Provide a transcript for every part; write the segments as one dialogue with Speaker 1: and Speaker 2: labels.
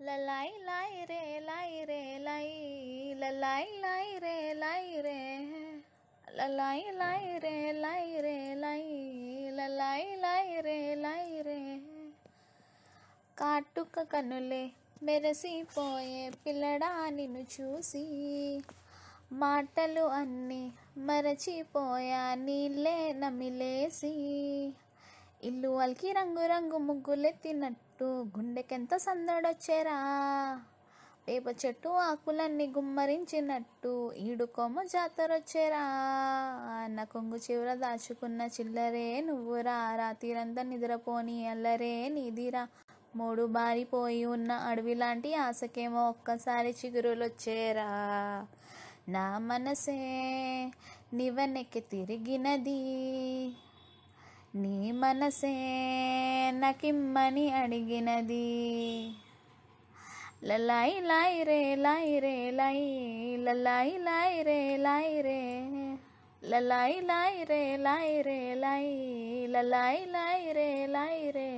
Speaker 1: లలాయి లాయి రే లాయి రే లాయి లలాయి లాయి రే లాయి రే. లలాయి లాయి రే లాయి రే లాయి లలాయి లాయి రే లాయి రే. కాటుక కనులే మెరసిపోయే పిల్లడా నిన్ను చూసి మాటలు అన్నీ మరచిపోయా నీళ్ళే నమిలేసి. ఇల్లు వాళ్ళకి రంగు రంగు ముగ్గులెత్తినట్టు గుండెకెంత సందడొచ్చేరా. వేప చెట్టు ఆకులన్నీ గుమ్మరించినట్టు ఈడుకోమ జాతరొచ్చేరా. నా కొంగు చివర దాచుకున్న చిల్లరే నువ్వురా. రాత్రిరంతా నిద్రపోని అల్లరే నీదిరా. మూడు బారిపోయి ఉన్న అడవి లాంటి ఆశకేమో ఒక్కసారి చిగురులొచ్చేరా. నా మనసే నివనెక్కి తిరిగినది. మనసే నకిమ్మని అడిగినది. లలాయి లాయి రే లాయి రే లాయి లలాయి లాయి రే లాయి రే. లలాయి లాయి రే లాయి రే లాయి లలాయి లాయి రే లాయి రే.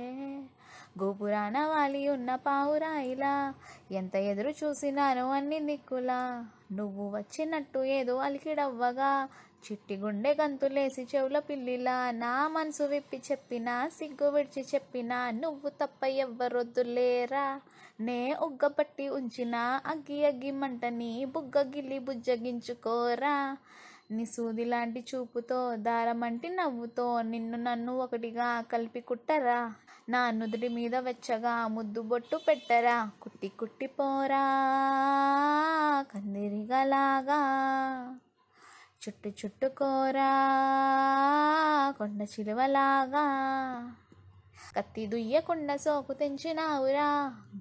Speaker 1: గోపురాన వాలి ఉన్న పావురాయిలా ఎంత ఎదురు చూసినాను అన్ని దిక్కులా. నువ్వు వచ్చినట్టు ఏదో అలికిడవ్వగా చిట్టి గుండె గంతులేసి చెవుల పిల్లిలా నా మనసు విప్పి చెప్పినా సిగ్గు విడిచి చెప్పినా నువ్వు తప్ప ఎవ్వరొద్దులేరా? నే ఉగ్గపట్టి ఉంచిన అగ్గి అగ్గి మంటని బుగ్గ గిల్లి బుజ్జగించుకోరా? నీ సూది లాంటి చూపుతో దారమంటి నవ్వుతో నిన్ను నన్ను ఒకటిగా కలిపి కుట్టరా? నా నుదుడి మీద వెచ్చగా ముద్దు బొట్టు పెట్టరా? కుట్టి కుట్టి పోరా కందిరిగలాగా. చుట్టు చుట్టుకోరా కొండ చిలువలాగా. కత్తి దుయ్యకుండా సోకు తెంచినావురా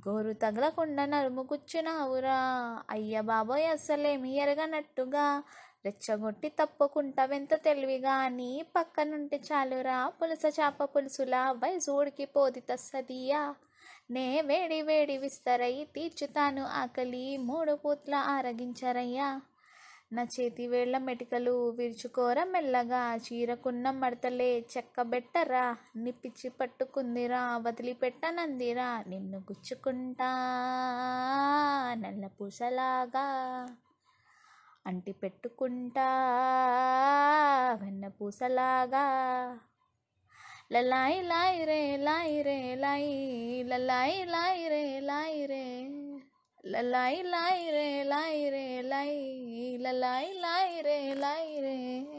Speaker 1: గోరు తగలకుండా నరుము కూర్చున్నావురా అయ్య బాబోయ్ అస్సలేమి ఎరగనట్టుగా. రెచ్చగొట్టి తప్పుకుంటా వెంత తెలివిగా నీ పక్కనుంటే చాలురా పులస చాప పులుసులా వయసు ఉడికిపోది తస్సదియా. నే వేడి వేడి విస్తరై తీర్చుతాను ఆకలి మూడు పూట్ల ఆరగించరయ్యా. నా చేతి వేళ్ళ మెటికలు విరుచుకోరా మెల్లగా చీరకున్న మడతలే చెక్కబెట్టరా నిప్పిచ్చి పట్టుకుందిరా వదిలిపెట్టనందిరా నిన్ను గుచ్చుకుంటా నల్ల పూసలాగా. అంటి పెట్టుకుంటా వెన్న పూసలాగా. లలాయి లాయి రే లాయి రే లాయి లలాయి లాయి రే లాయి రే. La lai lai re lai re lai. La lai lai re lai re.